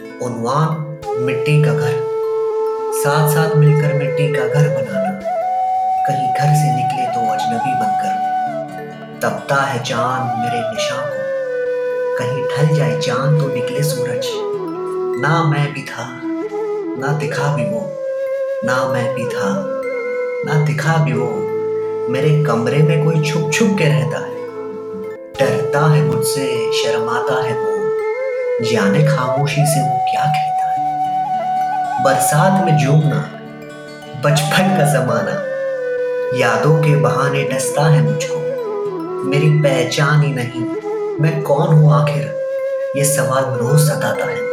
उनवान मिट्टी का घर साथ साथ मिलकर मिट्टी का घर बनाना। कहीं घर से निकले तो अजनबी बनकर। तपता है चाँद मेरे निशान को। कहीं ढल जाए चाँद तो निकले सूरज। ना मैं भी था, ना दिखा भी वो। ना मैं भी था, ना दिखा भी वो। मेरे कमरे में कोई छुप छुप के रहता है। डरता है मुझसे जाने खामोशी से वो क्या कहता है? बरसात में झूमना बचपन का जमाना, यादों के बहाने डसता है मुझको। मेरी पहचान ही नहीं, मैं कौन हूँ आखिर? ये सवाल रोज सताता है।